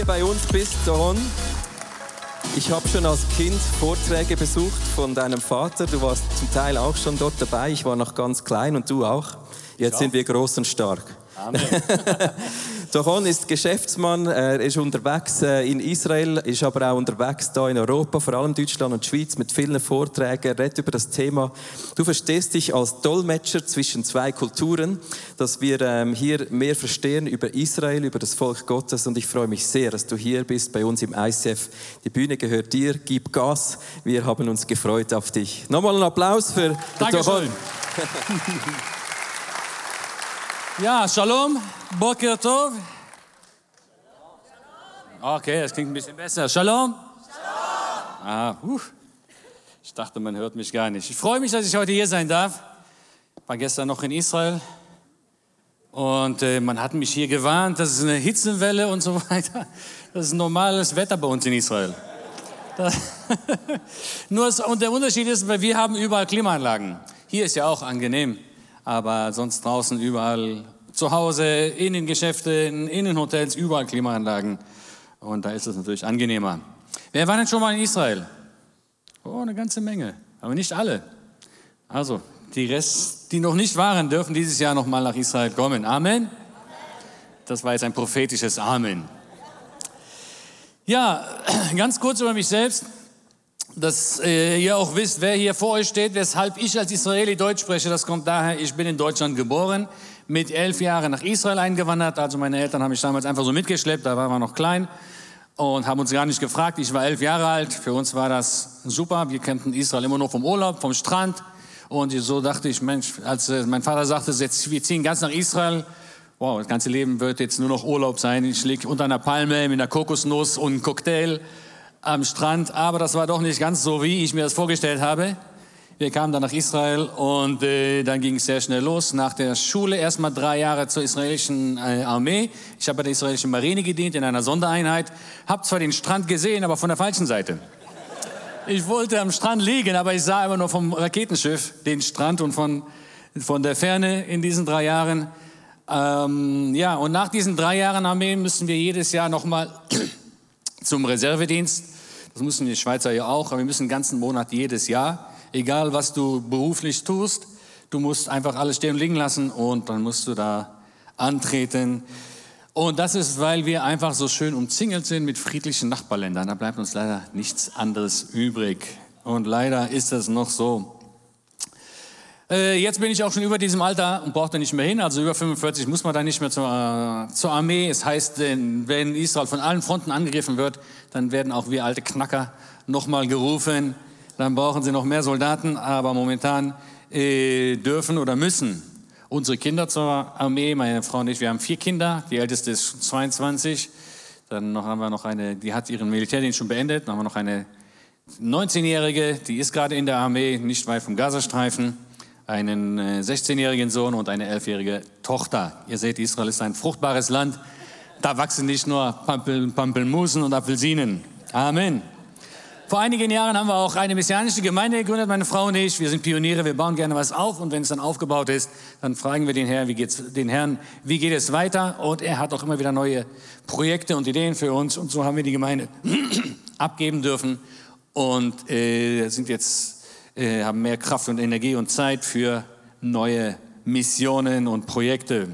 hier bei uns bist, Don. Ich habe schon als Kind Vorträge besucht von deinem Vater. Du warst zum Teil auch schon dort dabei. Ich war noch ganz klein und du auch. Jetzt sind wir groß und stark. Amen. Doron ist Geschäftsmann, er ist unterwegs äh, in Israel, ist aber auch unterwegs da in Europa, vor allem Deutschland und Schweiz mit vielen Vorträgen, er redet über das Thema. Du verstehst dich als Dolmetscher zwischen zwei Kulturen, dass wir ähm, hier mehr verstehen über Israel, über das Volk Gottes und ich freue mich sehr, dass du hier bist bei uns im ICF. Die Bühne gehört dir, gib Gas, wir haben uns gefreut auf dich. Nochmal einen Applaus für Doron. Ja, Shalom, Boker Tov. Okay, das klingt ein bisschen besser. Shalom. Shalom. Ah, uh. Ich dachte, man hört mich gar nicht. Ich freue mich, dass ich heute hier sein darf. War gestern noch in Israel und äh, man hat mich hier gewarnt, das ist eine Hitzewelle und so weiter. Das ist normales Wetter bei uns in Israel. Nur und der Unterschied ist, weil wir haben überall Klimaanlagen. Hier ist ja auch angenehm aber sonst draußen überall zu Hause, in den Geschäften, in den Hotels, überall Klimaanlagen. Und da ist es natürlich angenehmer. Wer war denn schon mal in Israel? Oh, eine ganze Menge, aber nicht alle. Also, die Rest, die noch nicht waren, dürfen dieses Jahr noch mal nach Israel kommen. Amen. Das war jetzt ein prophetisches Amen. Ja, ganz kurz über mich selbst dass äh, ihr auch wisst, wer hier vor euch steht, weshalb ich als Israeli Deutsch spreche. Das kommt daher, ich bin in Deutschland geboren, mit elf Jahren nach Israel eingewandert. Also meine Eltern haben mich damals einfach so mitgeschleppt, da waren wir noch klein und haben uns gar nicht gefragt. Ich war elf Jahre alt, für uns war das super. Wir kannten Israel immer nur vom Urlaub, vom Strand. Und so dachte ich, Mensch, als äh, mein Vater sagte, wir ziehen ganz nach Israel, wow, das ganze Leben wird jetzt nur noch Urlaub sein. Ich liege unter einer Palme mit einer Kokosnuss und einem Cocktail am Strand, aber das war doch nicht ganz so, wie ich mir das vorgestellt habe. Wir kamen dann nach Israel und äh, dann ging es sehr schnell los. Nach der Schule erstmal drei Jahre zur israelischen äh, Armee. Ich habe bei der israelischen Marine gedient in einer Sondereinheit. Hab zwar den Strand gesehen, aber von der falschen Seite. Ich wollte am Strand liegen, aber ich sah immer nur vom Raketenschiff den Strand und von, von der Ferne in diesen drei Jahren. Ähm, ja, und nach diesen drei Jahren Armee müssen wir jedes Jahr nochmal zum Reservedienst. Das müssen die Schweizer ja auch, aber wir müssen den ganzen Monat jedes Jahr, egal was du beruflich tust, du musst einfach alles stehen und liegen lassen und dann musst du da antreten. Und das ist, weil wir einfach so schön umzingelt sind mit friedlichen Nachbarländern. Da bleibt uns leider nichts anderes übrig. Und leider ist das noch so. Äh, jetzt bin ich auch schon über diesem Alter und brauche da nicht mehr hin. Also über 45 muss man da nicht mehr zur, äh, zur Armee. Es heißt, wenn Israel von allen Fronten angegriffen wird, dann werden auch wir alte Knacker nochmal gerufen. Dann brauchen sie noch mehr Soldaten. Aber momentan äh, dürfen oder müssen unsere Kinder zur Armee. Meine Frau und ich, wir haben vier Kinder. Die älteste ist 22. Dann noch haben wir noch eine, die hat ihren Militärdienst schon beendet. Dann haben wir noch eine 19-Jährige, die ist gerade in der Armee, nicht weit vom Gazastreifen einen 16-jährigen äh, Sohn und eine 11-jährige Tochter. Ihr seht, Israel ist ein fruchtbares Land. Da wachsen nicht nur Pampel, Pampelmusen und Apfelsinen. Amen. Vor einigen Jahren haben wir auch eine messianische Gemeinde gegründet, meine Frau und ich. Wir sind Pioniere, wir bauen gerne was auf und wenn es dann aufgebaut ist, dann fragen wir den Herrn, wie geht's, den Herrn, wie geht es weiter? Und er hat auch immer wieder neue Projekte und Ideen für uns und so haben wir die Gemeinde abgeben dürfen und äh, sind jetzt äh, haben mehr Kraft und Energie und Zeit für neue Missionen und Projekte.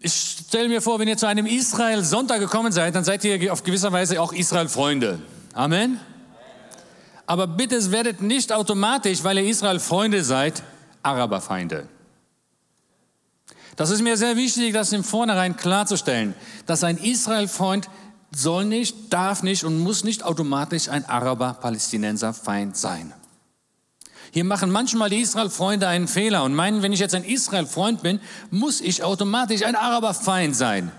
Ich stelle mir vor, wenn ihr zu einem Israel-Sonntag gekommen seid, dann seid ihr auf gewisser Weise auch Israel-Freunde. Amen. Aber bitte werdet nicht automatisch, weil ihr Israel-Freunde seid, Araberfeinde. Das ist mir sehr wichtig, das im Vornherein klarzustellen, dass ein Israel-Freund soll nicht, darf nicht und muss nicht automatisch ein Araber-Palästinenser-Feind sein. Hier machen manchmal die Israel-Freunde einen Fehler und meinen, wenn ich jetzt ein Israel-Freund bin, muss ich automatisch ein Araber-Feind sein.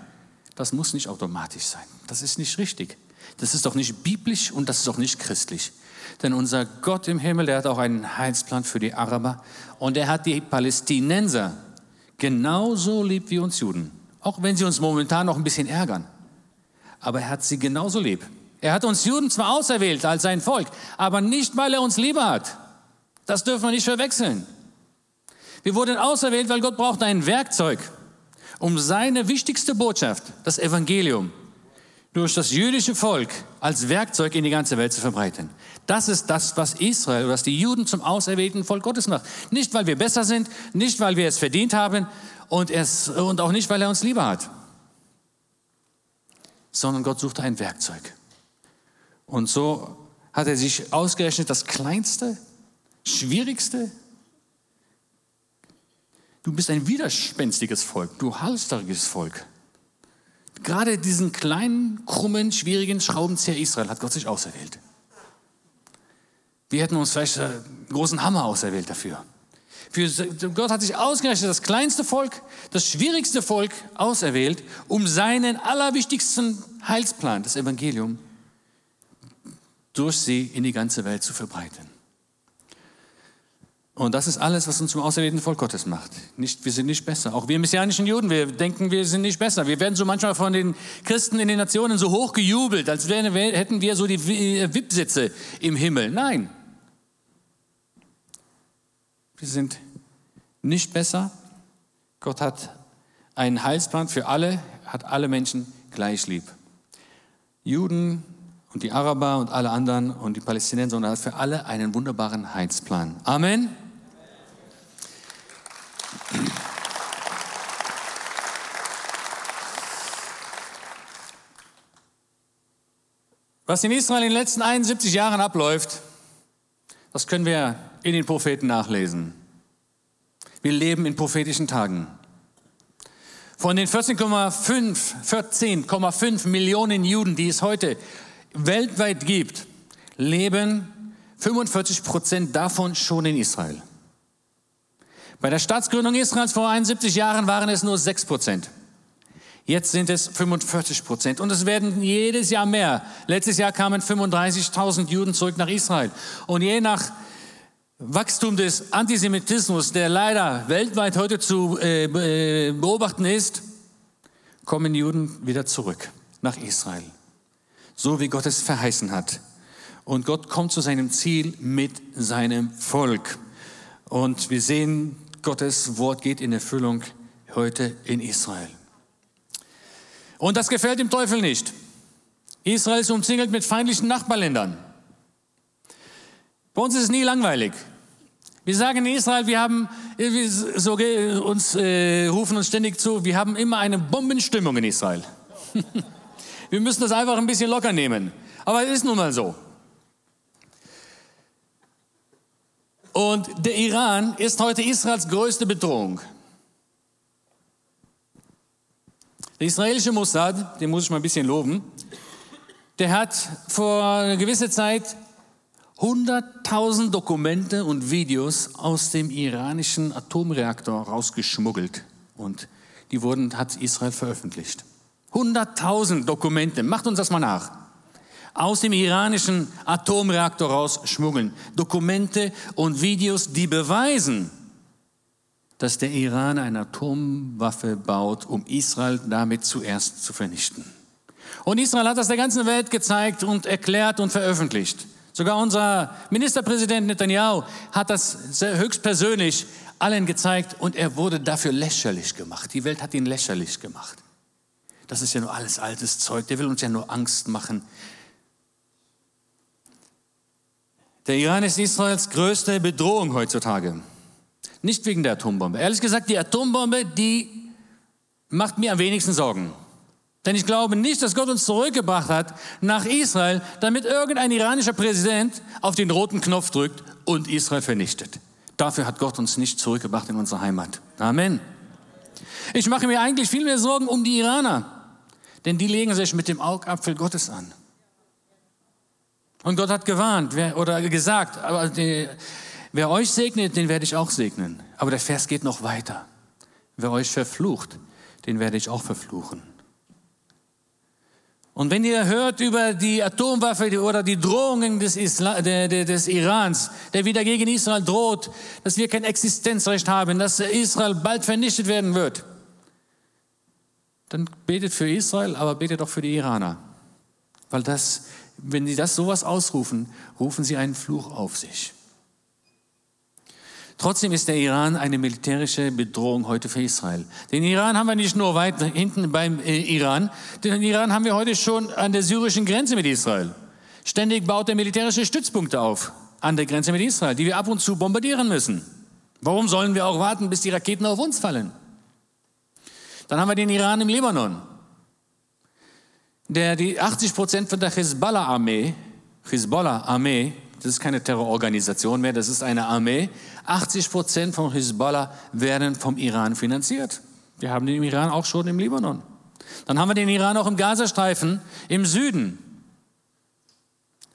Das muss nicht automatisch sein. Das ist nicht richtig. Das ist doch nicht biblisch und das ist auch nicht christlich. Denn unser Gott im Himmel, der hat auch einen Heilsplan für die Araber und er hat die Palästinenser genauso lieb wie uns Juden. Auch wenn sie uns momentan noch ein bisschen ärgern aber er hat sie genauso lieb. Er hat uns Juden zwar auserwählt als sein Volk, aber nicht, weil er uns lieber hat. Das dürfen wir nicht verwechseln. Wir wurden auserwählt, weil Gott braucht ein Werkzeug. um seine wichtigste Botschaft, das Evangelium, durch das jüdische Volk als Werkzeug in die ganze Welt zu verbreiten. Das ist das, was Israel, was die Juden zum auserwählten Volk Gottes macht. Nicht, weil wir besser sind, nicht, weil wir es verdient haben und, es, und auch nicht, weil er uns lieber hat, sondern Gott suchte ein Werkzeug. Und so hat er sich ausgerechnet das kleinste, schwierigste. Du bist ein widerspenstiges Volk, du halsteriges Volk. Gerade diesen kleinen, krummen, schwierigen Schraubenzieher Israel hat Gott sich auserwählt. Wir hätten uns vielleicht einen großen Hammer auserwählt dafür. Für Gott hat sich ausgerechnet das kleinste Volk, das schwierigste Volk auserwählt, um seinen allerwichtigsten Heilsplan, das Evangelium, durch sie in die ganze Welt zu verbreiten. Und das ist alles, was uns zum auserwählten Volk Gottes macht. Nicht, wir sind nicht besser. Auch wir messianischen Juden, wir denken, wir sind nicht besser. Wir werden so manchmal von den Christen in den Nationen so hoch gejubelt, als wären, hätten wir so die VIP-Sitze im Himmel. Nein. Wir sind nicht besser. Gott hat einen Heilsplan für alle, hat alle Menschen gleich lieb. Juden, und die Araber und alle anderen und die Palästinenser, sondern hat für alle einen wunderbaren Heilsplan. Amen. Was in Israel in den letzten 71 Jahren abläuft, das können wir in den Propheten nachlesen. Wir leben in prophetischen Tagen. Von den 14,5 14,5 Millionen Juden, die es heute weltweit gibt, leben 45 Prozent davon schon in Israel. Bei der Staatsgründung Israels vor 71 Jahren waren es nur 6 Prozent. Jetzt sind es 45 Prozent und es werden jedes Jahr mehr. Letztes Jahr kamen 35.000 Juden zurück nach Israel. Und je nach Wachstum des Antisemitismus, der leider weltweit heute zu äh, äh beobachten ist, kommen Juden wieder zurück nach Israel so wie Gott es verheißen hat. Und Gott kommt zu seinem Ziel mit seinem Volk. Und wir sehen, Gottes Wort geht in Erfüllung heute in Israel. Und das gefällt dem Teufel nicht. Israel ist umzingelt mit feindlichen Nachbarländern. Bei uns ist es nie langweilig. Wir sagen in Israel, wir haben, wir so, uns äh, rufen uns ständig zu, wir haben immer eine Bombenstimmung in Israel. Wir müssen das einfach ein bisschen locker nehmen. Aber es ist nun mal so. Und der Iran ist heute Israels größte Bedrohung. Der israelische Mossad, den muss ich mal ein bisschen loben, der hat vor einer gewissen Zeit 100.000 Dokumente und Videos aus dem iranischen Atomreaktor rausgeschmuggelt und die wurden, hat Israel veröffentlicht. 100.000 Dokumente, macht uns das mal nach. Aus dem iranischen Atomreaktor rausschmuggeln. Dokumente und Videos, die beweisen, dass der Iran eine Atomwaffe baut, um Israel damit zuerst zu vernichten. Und Israel hat das der ganzen Welt gezeigt und erklärt und veröffentlicht. Sogar unser Ministerpräsident Netanyahu hat das höchstpersönlich allen gezeigt und er wurde dafür lächerlich gemacht. Die Welt hat ihn lächerlich gemacht das ist ja nur alles altes Zeug, der will uns ja nur Angst machen. Der Iran ist Israels größte Bedrohung heutzutage. Nicht wegen der Atombombe. Ehrlich gesagt, die Atombombe, die macht mir am wenigsten Sorgen. Denn ich glaube nicht, dass Gott uns zurückgebracht hat nach Israel, damit irgendein iranischer Präsident auf den roten Knopf drückt und Israel vernichtet. Dafür hat Gott uns nicht zurückgebracht in unsere Heimat. Amen. Ich mache mir eigentlich viel mehr Sorgen um die Iraner. Denn die legen sich mit dem Augapfel Gottes an. Und Gott hat gewarnt oder gesagt, aber die, wer euch segnet, den werde ich auch segnen. Aber der Vers geht noch weiter. Wer euch verflucht, den werde ich auch verfluchen. Und wenn ihr hört über die Atomwaffe oder die Drohungen des, Isla des Irans, der wieder gegen Israel droht, dass wir kein Existenzrecht haben, dass Israel bald vernichtet werden wird, dann betet für Israel, aber betet auch für die Iraner. Weil das, wenn sie das sowas ausrufen, rufen sie einen Fluch auf sich. Trotzdem ist der Iran eine militärische Bedrohung heute für Israel. Den Iran haben wir nicht nur weit hinten beim äh, Iran, den Iran haben wir heute schon an der syrischen Grenze mit Israel. Ständig baut er militärische Stützpunkte auf an der Grenze mit Israel, die wir ab und zu bombardieren müssen. Warum sollen wir auch warten, bis die Raketen auf uns fallen? Dann haben wir den Iran im Libanon, der die 80 Prozent von der Hezbollah-Armee, Hezbollah-Armee das ist keine Terrororganisation mehr, das ist eine Armee. 80 Prozent von Hisbollah werden vom Iran finanziert. Wir haben den im Iran auch schon im Libanon. Dann haben wir den Iran auch im Gazastreifen im Süden.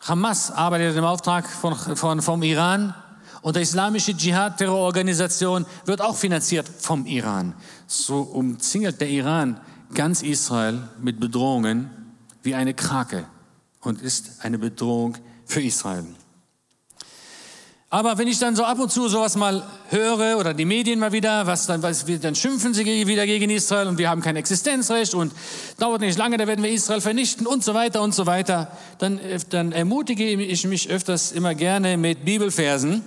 Hamas arbeitet im Auftrag von, von, vom Iran und der islamische Dschihad-Terrororganisation wird auch finanziert vom Iran. So umzingelt der Iran ganz Israel mit Bedrohungen wie eine Krake und ist eine Bedrohung für Israel. Aber wenn ich dann so ab und zu sowas mal höre oder die Medien mal wieder, was dann, was, dann schimpfen sie wieder gegen Israel und wir haben kein Existenzrecht und dauert nicht lange, da werden wir Israel vernichten und so weiter und so weiter, dann, äh, dann ermutige ich mich öfters immer gerne mit Bibelversen,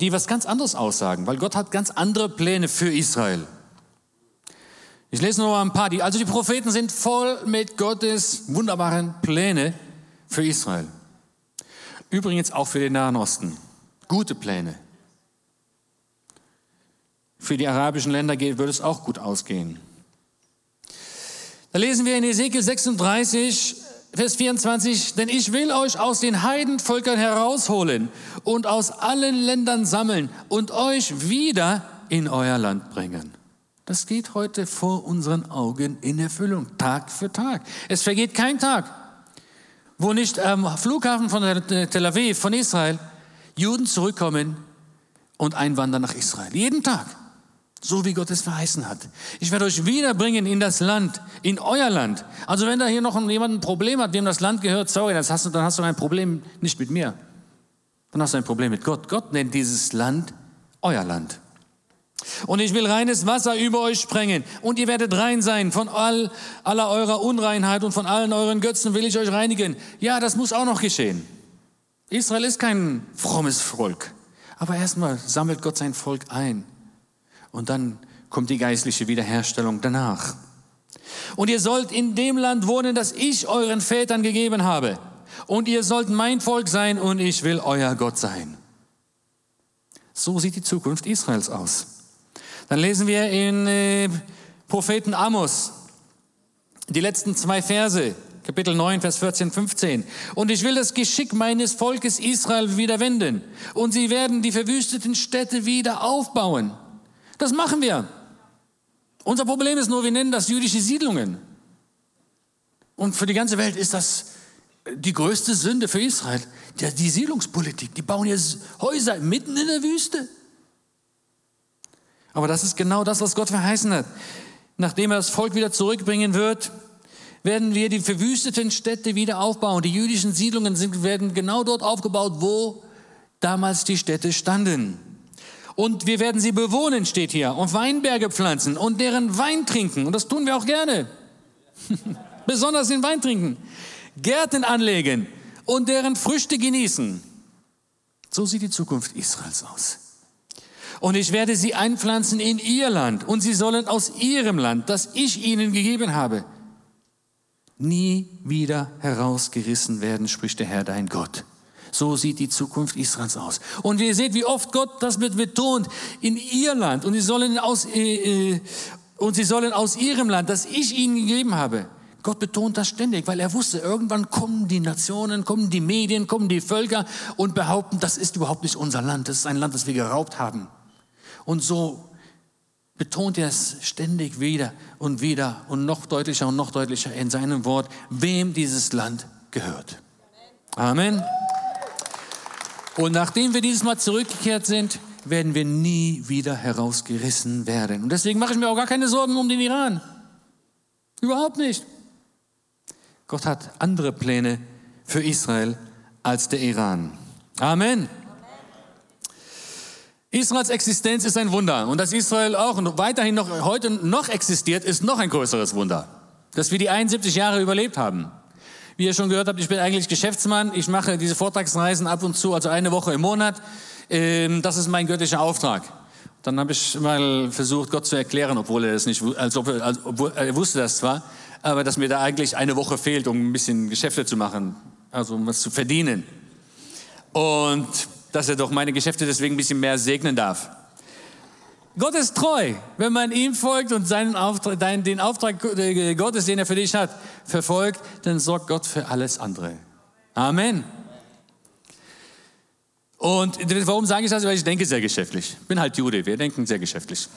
die was ganz anderes aussagen, weil Gott hat ganz andere Pläne für Israel. Ich lese nur mal ein paar. Also die Propheten sind voll mit Gottes wunderbaren Pläne für Israel. Übrigens auch für den Nahen Osten. Gute Pläne. Für die arabischen Länder würde es auch gut ausgehen. Da lesen wir in Ezekiel 36, Vers 24, denn ich will euch aus den Heidenvölkern herausholen und aus allen Ländern sammeln und euch wieder in euer Land bringen. Das geht heute vor unseren Augen in Erfüllung, Tag für Tag. Es vergeht kein Tag, wo nicht am Flughafen von Tel Aviv, von Israel, Juden zurückkommen und einwandern nach Israel. Jeden Tag. So wie Gott es verheißen hat. Ich werde euch wiederbringen in das Land, in euer Land. Also wenn da hier noch jemand ein Problem hat, dem das Land gehört, sorry, das hast du, dann hast du ein Problem nicht mit mir. Dann hast du ein Problem mit Gott. Gott nennt dieses Land euer Land. Und ich will reines Wasser über euch sprengen. Und ihr werdet rein sein. Von all, aller eurer Unreinheit und von allen euren Götzen will ich euch reinigen. Ja, das muss auch noch geschehen. Israel ist kein frommes Volk. Aber erstmal sammelt Gott sein Volk ein. Und dann kommt die geistliche Wiederherstellung danach. Und ihr sollt in dem Land wohnen, das ich euren Vätern gegeben habe. Und ihr sollt mein Volk sein und ich will euer Gott sein. So sieht die Zukunft Israels aus. Dann lesen wir in äh, Propheten Amos die letzten zwei Verse, Kapitel 9, Vers 14, 15. Und ich will das Geschick meines Volkes Israel wieder wenden. Und sie werden die verwüsteten Städte wieder aufbauen. Das machen wir. Unser Problem ist nur, wir nennen das jüdische Siedlungen. Und für die ganze Welt ist das die größte Sünde für Israel. Die Siedlungspolitik. Die bauen jetzt Häuser mitten in der Wüste. Aber das ist genau das, was Gott verheißen hat. Nachdem er das Volk wieder zurückbringen wird, werden wir die verwüsteten Städte wieder aufbauen. Die jüdischen Siedlungen sind, werden genau dort aufgebaut, wo damals die Städte standen. Und wir werden sie bewohnen, steht hier, und Weinberge pflanzen und deren Wein trinken. Und das tun wir auch gerne. Besonders den Wein trinken. Gärten anlegen und deren Früchte genießen. So sieht die Zukunft Israels aus. Und ich werde sie einpflanzen in ihr Land und sie sollen aus ihrem Land, das ich ihnen gegeben habe, nie wieder herausgerissen werden, spricht der Herr dein Gott. So sieht die Zukunft Israels aus. Und ihr seht, wie oft Gott das wird betont, in ihr Land. Und sie sollen aus, äh, äh, und sie sollen aus ihrem Land, das ich ihnen gegeben habe. Gott betont das ständig, weil er wusste, irgendwann kommen die Nationen, kommen die Medien, kommen die Völker und behaupten, das ist überhaupt nicht unser Land, das ist ein Land, das wir geraubt haben. Und so betont er es ständig wieder und wieder und noch deutlicher und noch deutlicher in seinem Wort, wem dieses Land gehört. Amen. Und nachdem wir dieses Mal zurückgekehrt sind, werden wir nie wieder herausgerissen werden. Und deswegen mache ich mir auch gar keine Sorgen um den Iran. Überhaupt nicht. Gott hat andere Pläne für Israel als der Iran. Amen. Israels Existenz ist ein Wunder. Und dass Israel auch weiterhin noch heute noch existiert, ist noch ein größeres Wunder. Dass wir die 71 Jahre überlebt haben. Wie ihr schon gehört habt, ich bin eigentlich Geschäftsmann. Ich mache diese Vortragsreisen ab und zu, also eine Woche im Monat. Ähm, das ist mein göttlicher Auftrag. Dann habe ich mal versucht, Gott zu erklären, obwohl er das nicht, als, obwohl er wusste das zwar, aber dass mir da eigentlich eine Woche fehlt, um ein bisschen Geschäfte zu machen, also um was zu verdienen. Und dass er doch meine Geschäfte deswegen ein bisschen mehr segnen darf. Gott ist treu. Wenn man ihm folgt und seinen Auftrag, den Auftrag Gottes, den er für dich hat, verfolgt, dann sorgt Gott für alles andere. Amen. Und warum sage ich das? Weil ich denke sehr geschäftlich. Ich bin halt Jude, wir denken sehr geschäftlich.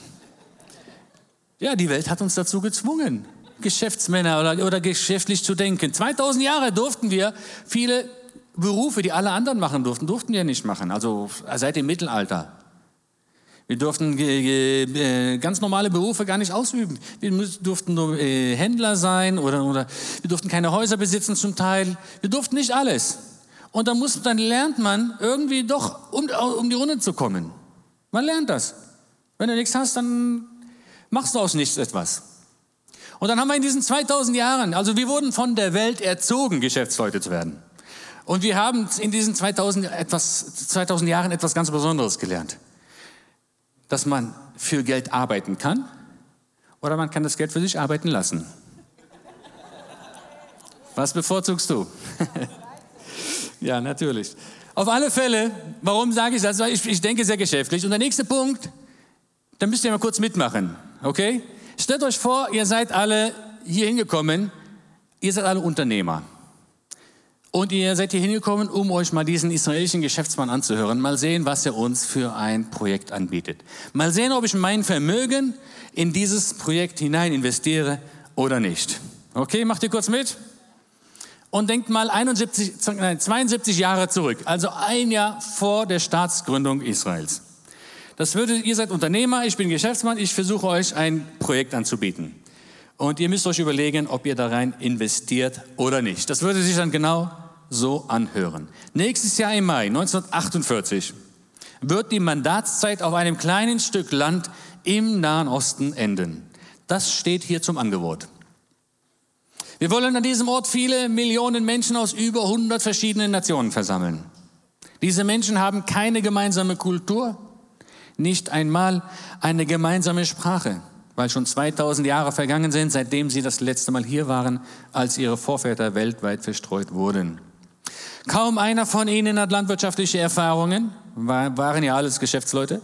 Ja, die Welt hat uns dazu gezwungen, Geschäftsmänner oder, oder geschäftlich zu denken. 2000 Jahre durften wir viele Berufe, die alle anderen machen durften, durften wir nicht machen. Also seit dem Mittelalter. Wir durften äh, ganz normale Berufe gar nicht ausüben. Wir durften nur äh, Händler sein oder, oder wir durften keine Häuser besitzen zum Teil. Wir durften nicht alles. Und dann, muss, dann lernt man irgendwie doch, um, um die Runde zu kommen. Man lernt das. Wenn du nichts hast, dann machst du aus nichts etwas. Und dann haben wir in diesen 2000 Jahren, also wir wurden von der Welt erzogen, Geschäftsleute zu werden. Und wir haben in diesen 2000, etwas, 2000 Jahren etwas ganz Besonderes gelernt dass man für Geld arbeiten kann oder man kann das Geld für sich arbeiten lassen. Was bevorzugst du? ja, natürlich. Auf alle Fälle, warum sage ich das? Ich, ich denke sehr geschäftlich. Und der nächste Punkt, da müsst ihr mal kurz mitmachen, okay? Stellt euch vor, ihr seid alle hier hingekommen, ihr seid alle Unternehmer. Und ihr seid hier hingekommen, um euch mal diesen israelischen Geschäftsmann anzuhören, mal sehen, was er uns für ein Projekt anbietet. Mal sehen, ob ich mein Vermögen in dieses Projekt hinein investiere oder nicht. Okay, macht ihr kurz mit? Und denkt mal 71, nein, 72 Jahre zurück, also ein Jahr vor der Staatsgründung Israels. Das würde, ihr seid Unternehmer, ich bin Geschäftsmann, ich versuche euch ein Projekt anzubieten. Und ihr müsst euch überlegen, ob ihr da rein investiert oder nicht. Das würde sich dann genau so anhören. Nächstes Jahr im Mai 1948 wird die Mandatszeit auf einem kleinen Stück Land im Nahen Osten enden. Das steht hier zum Angebot. Wir wollen an diesem Ort viele Millionen Menschen aus über 100 verschiedenen Nationen versammeln. Diese Menschen haben keine gemeinsame Kultur, nicht einmal eine gemeinsame Sprache weil schon 2000 Jahre vergangen sind, seitdem sie das letzte Mal hier waren, als ihre Vorväter weltweit verstreut wurden. Kaum einer von ihnen hat landwirtschaftliche Erfahrungen, waren ja alles Geschäftsleute.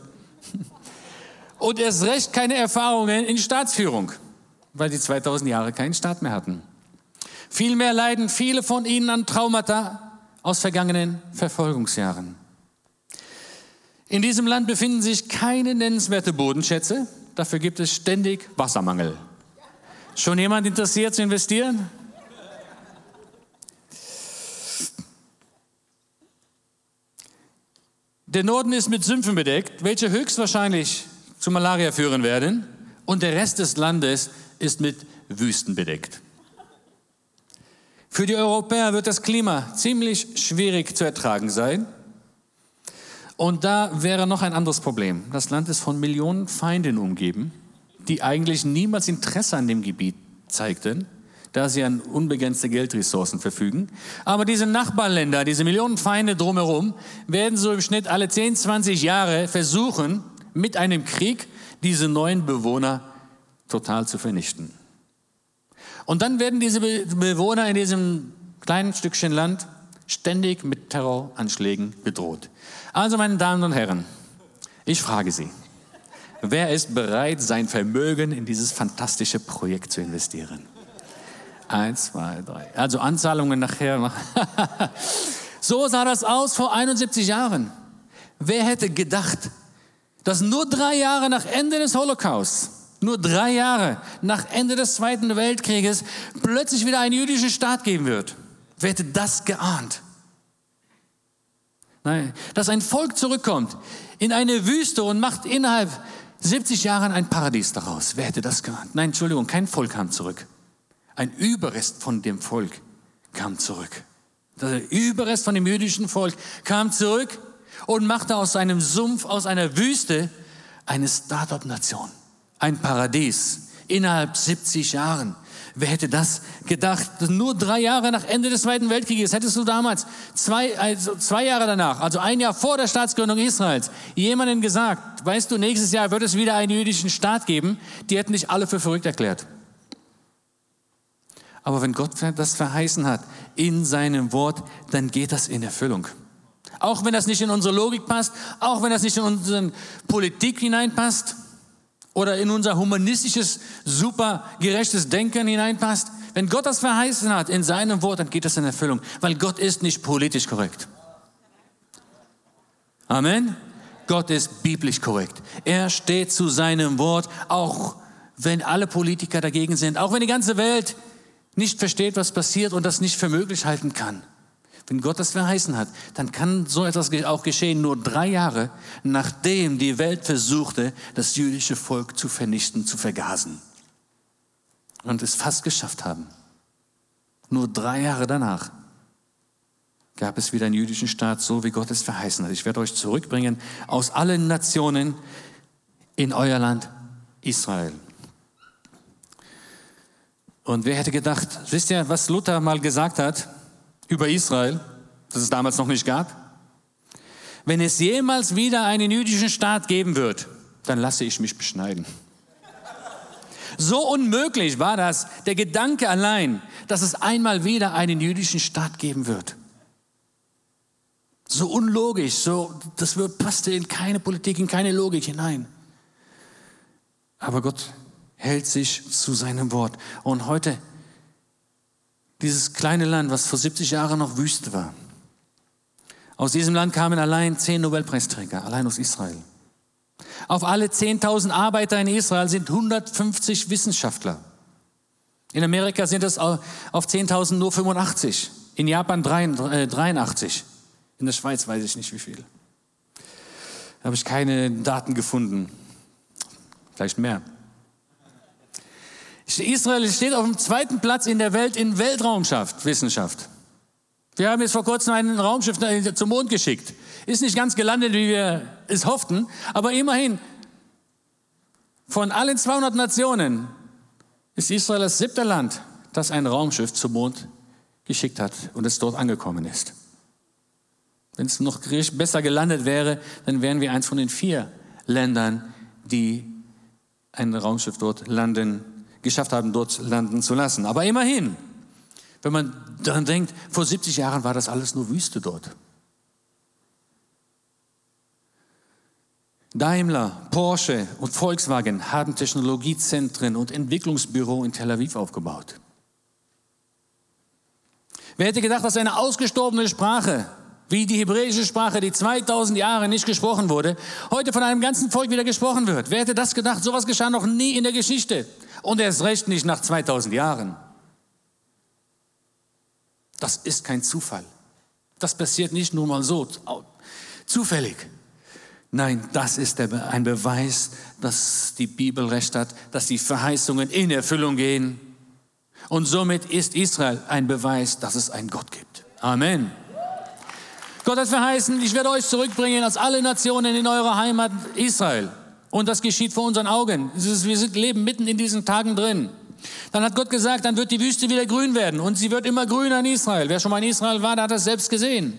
Und erst recht keine Erfahrungen in Staatsführung, weil sie 2000 Jahre keinen Staat mehr hatten. Vielmehr leiden viele von ihnen an Traumata aus vergangenen Verfolgungsjahren. In diesem Land befinden sich keine nennenswerte Bodenschätze, dafür gibt es ständig Wassermangel. Schon jemand interessiert zu investieren? Der Norden ist mit Sümpfen bedeckt, welche höchstwahrscheinlich zu Malaria führen werden. Und der Rest des Landes ist mit Wüsten bedeckt. Für die Europäer wird das Klima ziemlich schwierig zu ertragen sein. Und da wäre noch ein anderes Problem. Das Land ist von Millionen Feinden umgeben, die eigentlich niemals Interesse an dem Gebiet zeigten, da sie an unbegrenzte Geldressourcen verfügen. Aber diese Nachbarländer, diese Millionen Feinde drumherum, werden so im Schnitt alle 10, 20 Jahre versuchen, mit einem Krieg diese neuen Bewohner total zu vernichten. Und dann werden diese Bewohner in diesem kleinen Stückchen Land ständig mit Terroranschlägen bedroht. Also, meine Damen und Herren, ich frage Sie, wer ist bereit, sein Vermögen in dieses fantastische Projekt zu investieren? Eins, zwei, drei. Also Anzahlungen nachher. so sah das aus vor 71 Jahren. Wer hätte gedacht, dass nur drei Jahre nach Ende des Holocaust, nur drei Jahre nach Ende des Zweiten Weltkrieges, plötzlich wieder einen jüdischen Staat geben wird? Wer hätte das geahnt? Nein, dass ein Volk zurückkommt in eine Wüste und macht innerhalb 70 Jahren ein Paradies daraus. Wer hätte das geahnt? Nein, Entschuldigung, kein Volk kam zurück. Ein Überrest von dem Volk kam zurück. Der Überrest von dem jüdischen Volk kam zurück und machte aus einem Sumpf, aus einer Wüste eine Start-up-Nation. Ein Paradies innerhalb 70 Jahren. Wer hätte das gedacht? Nur drei Jahre nach Ende des Zweiten Weltkrieges hättest du damals, zwei, also zwei Jahre danach, also ein Jahr vor der Staatsgründung Israels, jemandem gesagt, weißt du, nächstes Jahr wird es wieder einen jüdischen Staat geben, die hätten dich alle für verrückt erklärt. Aber wenn Gott das verheißen hat in seinem Wort, dann geht das in Erfüllung. Auch wenn das nicht in unsere Logik passt, auch wenn das nicht in unsere Politik hineinpasst oder in unser humanistisches, super gerechtes Denken hineinpasst. Wenn Gott das verheißen hat in seinem Wort, dann geht das in Erfüllung, weil Gott ist nicht politisch korrekt. Amen. Gott ist biblisch korrekt. Er steht zu seinem Wort, auch wenn alle Politiker dagegen sind, auch wenn die ganze Welt nicht versteht, was passiert und das nicht für möglich halten kann. Wenn Gott das verheißen hat, dann kann so etwas auch geschehen, nur drei Jahre nachdem die Welt versuchte, das jüdische Volk zu vernichten, zu vergasen. Und es fast geschafft haben. Nur drei Jahre danach gab es wieder einen jüdischen Staat, so wie Gott es verheißen hat. Ich werde euch zurückbringen aus allen Nationen in euer Land Israel. Und wer hätte gedacht, wisst ihr, was Luther mal gesagt hat? Über Israel, das es damals noch nicht gab. Wenn es jemals wieder einen jüdischen Staat geben wird, dann lasse ich mich beschneiden. So unmöglich war das, der Gedanke allein, dass es einmal wieder einen jüdischen Staat geben wird. So unlogisch, so, das passte in keine Politik, in keine Logik hinein. Aber Gott hält sich zu seinem Wort. Und heute dieses kleine Land, was vor 70 Jahren noch Wüste war. Aus diesem Land kamen allein zehn Nobelpreisträger, allein aus Israel. Auf alle 10.000 Arbeiter in Israel sind 150 Wissenschaftler. In Amerika sind es auf 10.000 nur 85. In Japan 83. Äh, in der Schweiz weiß ich nicht wie viel. Da habe ich keine Daten gefunden. Vielleicht mehr. Israel steht auf dem zweiten Platz in der Welt in Weltraumschaft, Wissenschaft. Wir haben jetzt vor kurzem ein Raumschiff zum Mond geschickt. Ist nicht ganz gelandet, wie wir es hofften, aber immerhin, von allen 200 Nationen ist Israel das siebte Land, das ein Raumschiff zum Mond geschickt hat und es dort angekommen ist. Wenn es noch besser gelandet wäre, dann wären wir eins von den vier Ländern, die ein Raumschiff dort landen geschafft haben, dort landen zu lassen. Aber immerhin, wenn man daran denkt, vor 70 Jahren war das alles nur Wüste dort. Daimler, Porsche und Volkswagen haben Technologiezentren und Entwicklungsbüro in Tel Aviv aufgebaut. Wer hätte gedacht, dass eine ausgestorbene Sprache wie die hebräische Sprache, die 2000 Jahre nicht gesprochen wurde, heute von einem ganzen Volk wieder gesprochen wird. Wer hätte das gedacht? Sowas geschah noch nie in der Geschichte. Und erst recht nicht nach 2000 Jahren. Das ist kein Zufall. Das passiert nicht nur mal so, zufällig. Nein, das ist ein Beweis, dass die Bibel recht hat, dass die Verheißungen in Erfüllung gehen. Und somit ist Israel ein Beweis, dass es einen Gott gibt. Amen. Gott hat verheißen, ich werde euch zurückbringen aus allen Nationen in eure Heimat Israel. Und das geschieht vor unseren Augen. Wir sind, leben mitten in diesen Tagen drin. Dann hat Gott gesagt, dann wird die Wüste wieder grün werden. Und sie wird immer grüner in Israel. Wer schon mal in Israel war, der hat das selbst gesehen.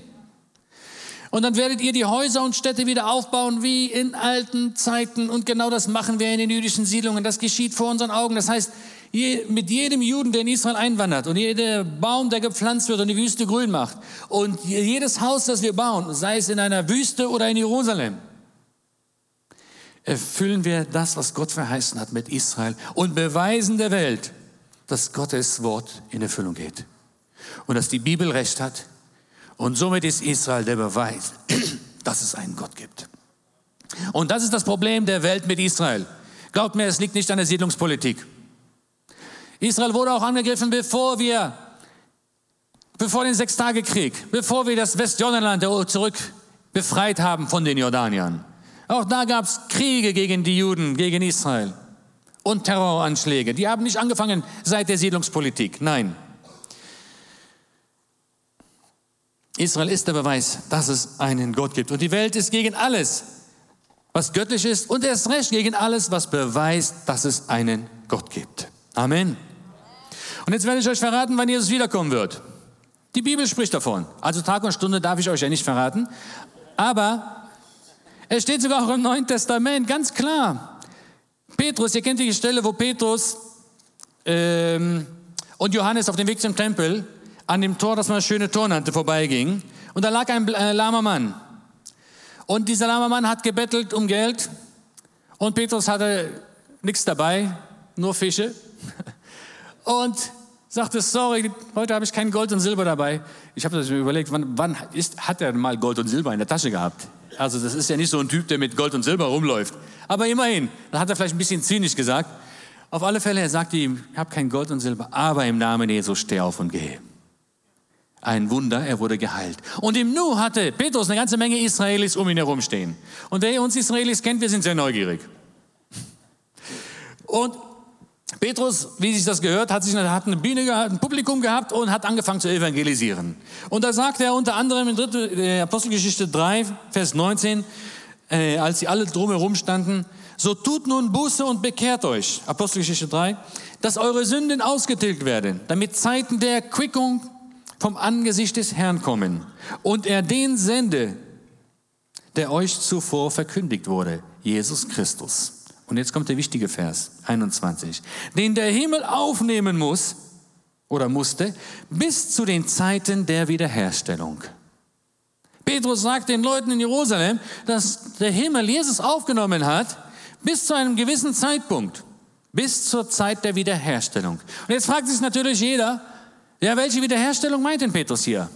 Und dann werdet ihr die Häuser und Städte wieder aufbauen wie in alten Zeiten. Und genau das machen wir in den jüdischen Siedlungen. Das geschieht vor unseren Augen. Das heißt, mit jedem Juden, der in Israel einwandert und jeder Baum, der gepflanzt wird und die Wüste grün macht und jedes Haus, das wir bauen, sei es in einer Wüste oder in Jerusalem, erfüllen wir das, was Gott verheißen hat mit Israel und beweisen der Welt, dass Gottes Wort in Erfüllung geht und dass die Bibel recht hat. Und somit ist Israel der Beweis, dass es einen Gott gibt. Und das ist das Problem der Welt mit Israel. Glaubt mir, es liegt nicht an der Siedlungspolitik. Israel wurde auch angegriffen, bevor wir, bevor den Sechstagekrieg, bevor wir das Westjordanland zurück befreit haben von den Jordaniern. Auch da gab es Kriege gegen die Juden, gegen Israel und Terroranschläge. Die haben nicht angefangen seit der Siedlungspolitik. Nein. Israel ist der Beweis, dass es einen Gott gibt. Und die Welt ist gegen alles, was göttlich ist und erst recht gegen alles, was beweist, dass es einen Gott gibt. Amen. Und jetzt werde ich euch verraten, wann Jesus wiederkommen wird. Die Bibel spricht davon. Also Tag und Stunde darf ich euch ja nicht verraten. Aber es steht sogar auch im Neuen Testament ganz klar. Petrus, ihr kennt die Stelle, wo Petrus ähm, und Johannes auf dem Weg zum Tempel an dem Tor, das man schöne Tor nannte, vorbeiging. Und da lag ein äh, lahmer Mann. Und dieser lahme Mann hat gebettelt um Geld. Und Petrus hatte nichts dabei, nur Fische. Und sagte, sorry, heute habe ich kein Gold und Silber dabei. Ich habe mir überlegt, wann, wann ist, hat er mal Gold und Silber in der Tasche gehabt? Also das ist ja nicht so ein Typ, der mit Gold und Silber rumläuft. Aber immerhin, da hat er vielleicht ein bisschen zynisch gesagt. Auf alle Fälle, er sagte ihm, ich habe kein Gold und Silber, aber im Namen Jesus steh auf und gehe. Ein Wunder, er wurde geheilt. Und im Nu hatte Petrus eine ganze Menge Israelis um ihn herum stehen. Und wer uns Israelis kennt, wir sind sehr neugierig. Und Petrus, wie sich das gehört, hat, sich, hat eine Bühne gehabt, ein Publikum gehabt und hat angefangen zu evangelisieren. Und da sagt er unter anderem in 3. Äh, Apostelgeschichte 3, Vers 19, äh, als sie alle drumherum standen, so tut nun Buße und bekehrt euch, Apostelgeschichte 3, dass eure Sünden ausgetilgt werden, damit Zeiten der Erquickung vom Angesicht des Herrn kommen und er den sende, der euch zuvor verkündigt wurde, Jesus Christus. Und jetzt kommt der wichtige Vers 21, den der Himmel aufnehmen muss oder musste bis zu den Zeiten der Wiederherstellung. Petrus sagt den Leuten in Jerusalem, dass der Himmel Jesus aufgenommen hat bis zu einem gewissen Zeitpunkt, bis zur Zeit der Wiederherstellung. Und jetzt fragt sich natürlich jeder, ja, welche Wiederherstellung meint denn Petrus hier?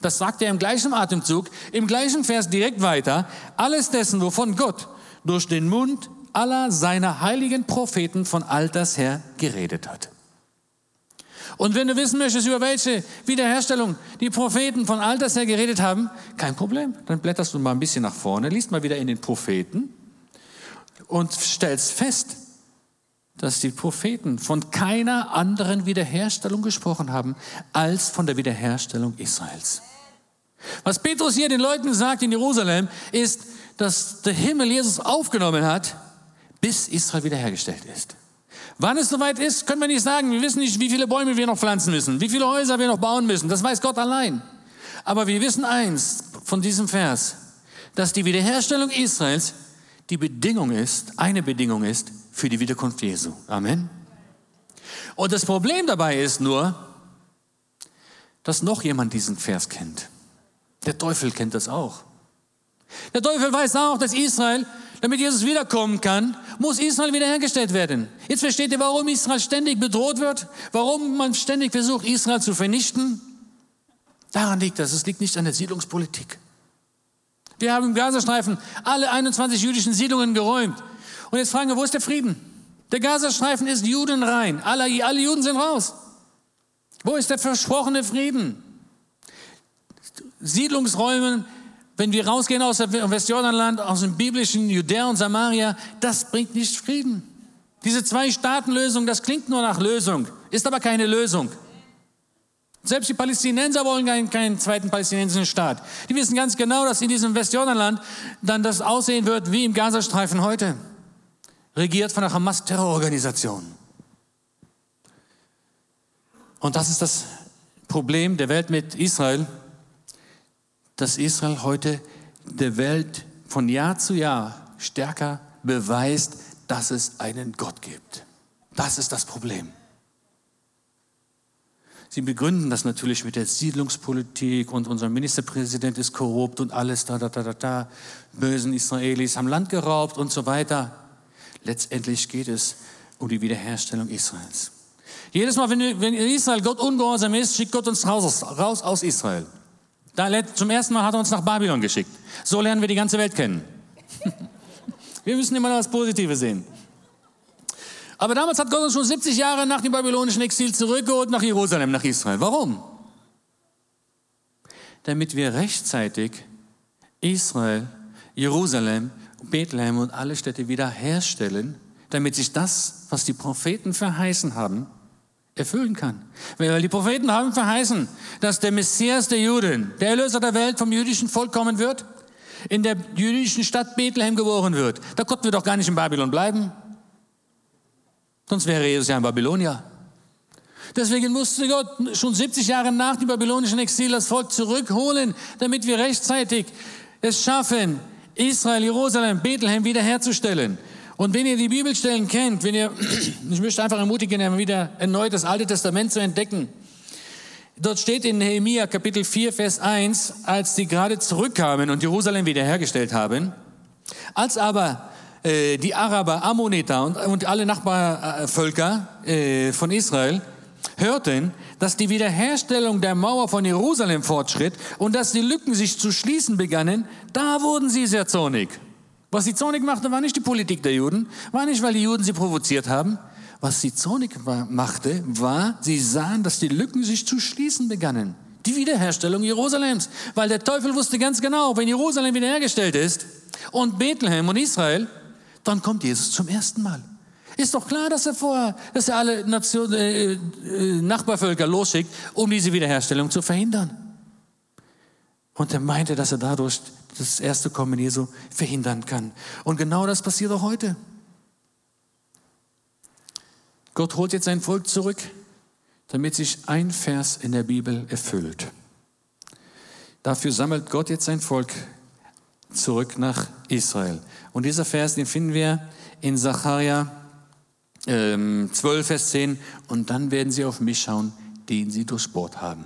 Das sagt er im gleichen Atemzug, im gleichen Vers direkt weiter. Alles dessen, wovon Gott durch den Mund aller seiner heiligen Propheten von alters her geredet hat. Und wenn du wissen möchtest, über welche Wiederherstellung die Propheten von alters her geredet haben, kein Problem. Dann blätterst du mal ein bisschen nach vorne, liest mal wieder in den Propheten und stellst fest, dass die Propheten von keiner anderen Wiederherstellung gesprochen haben, als von der Wiederherstellung Israels. Was Petrus hier den Leuten sagt in Jerusalem, ist, dass der Himmel Jesus aufgenommen hat, bis Israel wiederhergestellt ist. Wann es soweit ist, können wir nicht sagen. Wir wissen nicht, wie viele Bäume wir noch pflanzen müssen, wie viele Häuser wir noch bauen müssen. Das weiß Gott allein. Aber wir wissen eins von diesem Vers, dass die Wiederherstellung Israels die Bedingung ist, eine Bedingung ist für die Wiederkunft Jesu. Amen. Und das Problem dabei ist nur, dass noch jemand diesen Vers kennt. Der Teufel kennt das auch. Der Teufel weiß auch, dass Israel, damit Jesus wiederkommen kann, muss Israel wiederhergestellt werden. Jetzt versteht ihr, warum Israel ständig bedroht wird, warum man ständig versucht, Israel zu vernichten. Daran liegt das. Es liegt nicht an der Siedlungspolitik. Wir haben im Gazastreifen alle 21 jüdischen Siedlungen geräumt. Und jetzt fragen wir, wo ist der Frieden? Der Gazastreifen ist judenrein. Alle, alle Juden sind raus. Wo ist der versprochene Frieden? Siedlungsräume, wenn wir rausgehen aus dem Westjordanland, aus dem biblischen Judäa und Samaria, das bringt nicht Frieden. Diese Zwei-Staaten-Lösung, das klingt nur nach Lösung, ist aber keine Lösung. Selbst die Palästinenser wollen keinen, keinen, zweiten palästinensischen Staat. Die wissen ganz genau, dass in diesem Westjordanland dann das aussehen wird wie im Gazastreifen heute. Regiert von der Hamas-Terrororganisation. Und das ist das Problem der Welt mit Israel, dass Israel heute der Welt von Jahr zu Jahr stärker beweist, dass es einen Gott gibt. Das ist das Problem. Sie begründen das natürlich mit der Siedlungspolitik und unser Ministerpräsident ist korrupt und alles da, da, da, da, da. Bösen Israelis haben Land geraubt und so weiter. Letztendlich geht es um die Wiederherstellung Israels. Jedes Mal, wenn, Israel Gott ungehorsam ist, schickt Gott uns raus aus Israel. Da, zum ersten Mal hat er uns nach Babylon geschickt. So lernen wir die ganze Welt kennen. wir müssen immer das Positive sehen. Aber damals hat Gott uns schon 70 Jahre nach dem babylonischen Exil zurückgeholt nach Jerusalem, nach Israel. Warum? Damit wir rechtzeitig Israel, Jerusalem, Bethlehem und alle Städte wiederherstellen, damit sich das, was die Propheten verheißen haben, erfüllen kann. Weil die Propheten haben verheißen, dass der Messias der Juden, der Erlöser der Welt vom jüdischen Volk kommen wird, in der jüdischen Stadt Bethlehem geboren wird. Da konnten wir doch gar nicht in Babylon bleiben. Sonst wäre Jesus ja ein Babylonier. Deswegen musste Gott schon 70 Jahre nach dem babylonischen Exil das Volk zurückholen, damit wir rechtzeitig es schaffen, Israel, Jerusalem, Bethlehem wiederherzustellen. Und wenn ihr die Bibelstellen kennt, wenn ihr, ich möchte einfach ermutigen, wieder erneut das Alte Testament zu entdecken. Dort steht in Nehemia Kapitel 4, Vers 1, als sie gerade zurückkamen und Jerusalem wiederhergestellt haben, als aber äh, die Araber, Ammoniter und, und alle Nachbarvölker äh, von Israel hörten, dass die Wiederherstellung der Mauer von Jerusalem fortschritt und dass die Lücken sich zu schließen begannen, da wurden sie sehr zornig. Was sie zornig machte, war nicht die Politik der Juden, war nicht, weil die Juden sie provoziert haben. Was sie zornig machte, war, sie sahen, dass die Lücken sich zu schließen begannen. Die Wiederherstellung Jerusalems. Weil der Teufel wusste ganz genau, wenn Jerusalem wiederhergestellt ist und Bethlehem und Israel, dann kommt Jesus zum ersten Mal. Ist doch klar, dass er vorher, dass er alle Nation, äh, äh, Nachbarvölker losschickt, um diese Wiederherstellung zu verhindern. Und er meinte, dass er dadurch das erste Kommen Jesu verhindern kann. Und genau das passiert auch heute. Gott holt jetzt sein Volk zurück, damit sich ein Vers in der Bibel erfüllt. Dafür sammelt Gott jetzt sein Volk zurück nach Israel. Und dieser Vers, den finden wir in Sacharja ähm, 12, Vers 10. Und dann werden sie auf mich schauen, den sie durchbohrt haben.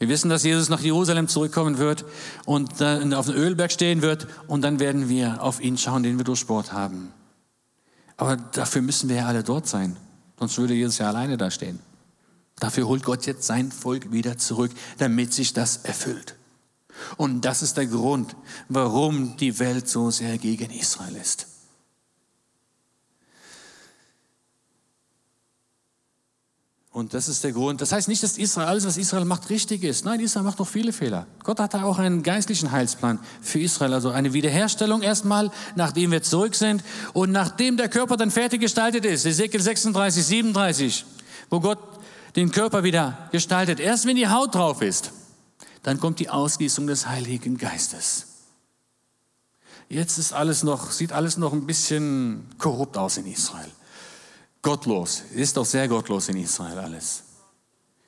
Wir wissen, dass Jesus nach Jerusalem zurückkommen wird und dann auf dem Ölberg stehen wird und dann werden wir auf ihn schauen, den wir durchbohrt haben. Aber dafür müssen wir ja alle dort sein, sonst würde Jesus ja alleine da stehen. Dafür holt Gott jetzt sein Volk wieder zurück, damit sich das erfüllt. Und das ist der Grund, warum die Welt so sehr gegen Israel ist. Und das ist der Grund. Das heißt nicht, dass Israel, alles, was Israel macht, richtig ist. Nein, Israel macht noch viele Fehler. Gott hat da auch einen geistlichen Heilsplan für Israel. Also eine Wiederherstellung erstmal, nachdem wir zurück sind und nachdem der Körper dann fertig gestaltet ist. Ezekiel 36, 37, wo Gott den Körper wieder gestaltet. Erst wenn die Haut drauf ist, dann kommt die Ausgießung des Heiligen Geistes. Jetzt ist alles noch, sieht alles noch ein bisschen korrupt aus in Israel gottlos. Ist doch sehr gottlos in Israel alles.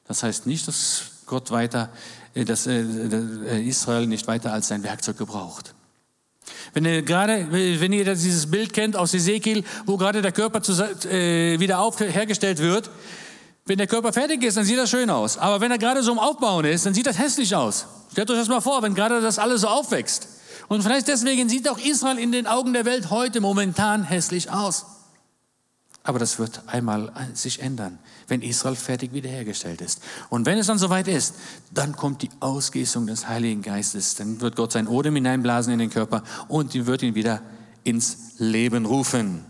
Das heißt nicht, dass Gott weiter, äh, dass äh, äh, Israel nicht weiter als sein Werkzeug gebraucht. Wenn ihr gerade, wenn ihr dieses Bild kennt aus Ezekiel, wo gerade der Körper wieder auf, hergestellt wird, wenn der Körper fertig ist, dann sieht das schön aus. Aber wenn er gerade so im Aufbauen ist, dann sieht das hässlich aus. Stellt euch das mal vor, wenn gerade das alles so aufwächst. Und vielleicht deswegen sieht auch Israel in den Augen der Welt heute momentan hässlich aus. Aber das wird einmal sich ändern, wenn Israel fertig wiederhergestellt ist. Und wenn es dann soweit ist, dann kommt die Ausgießung des Heiligen Geistes. Dann wird Gott sein Odem hineinblasen in den Körper und wird ihn wieder ins Leben rufen.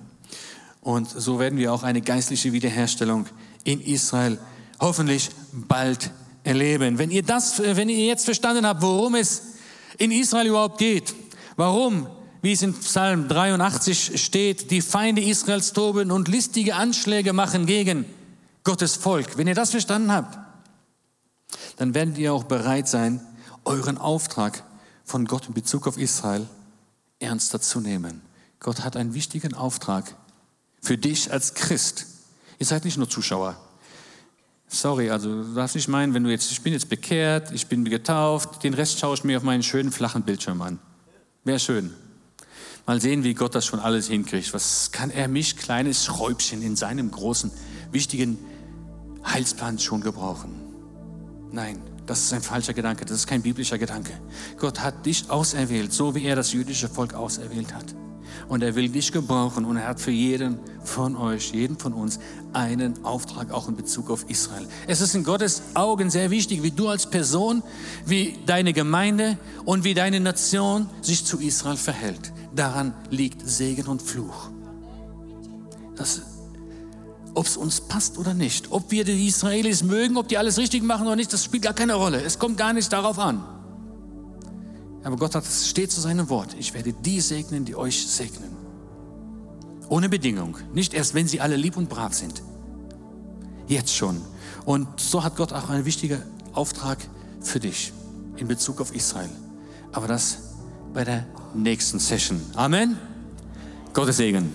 Und so werden wir auch eine geistliche Wiederherstellung in Israel hoffentlich bald erleben. Wenn ihr das, wenn ihr jetzt verstanden habt, worum es in Israel überhaupt geht, warum wie es in Psalm 83 steht, die Feinde Israels toben und listige Anschläge machen gegen Gottes Volk. Wenn ihr das verstanden habt, dann werdet ihr auch bereit sein, euren Auftrag von Gott in Bezug auf Israel ernster zu nehmen. Gott hat einen wichtigen Auftrag für dich als Christ. Ihr seid nicht nur Zuschauer. Sorry, also du darfst nicht meinen, wenn du jetzt, ich bin jetzt bekehrt, ich bin getauft, den Rest schaue ich mir auf meinen schönen flachen Bildschirm an. Wäre schön. Mal sehen, wie Gott das schon alles hinkriegt. Was kann er mich, kleines Schräubchen, in seinem großen, wichtigen Heilsplan schon gebrauchen? Nein, das ist ein falscher Gedanke, das ist kein biblischer Gedanke. Gott hat dich auserwählt, so wie er das jüdische Volk auserwählt hat. Und er will dich gebrauchen und er hat für jeden von euch, jeden von uns einen Auftrag auch in Bezug auf Israel. Es ist in Gottes Augen sehr wichtig, wie du als Person, wie deine Gemeinde und wie deine Nation sich zu Israel verhält. Daran liegt Segen und Fluch. ob es uns passt oder nicht, ob wir die Israelis mögen, ob die alles richtig machen oder nicht, das spielt gar keine Rolle. Es kommt gar nicht darauf an. Aber Gott hat, steht zu seinem Wort. Ich werde die segnen, die euch segnen. Ohne Bedingung. Nicht erst, wenn sie alle lieb und brav sind. Jetzt schon. Und so hat Gott auch einen wichtigen Auftrag für dich in Bezug auf Israel. Aber das bei der nächsten Session. Amen. Gottes Segen.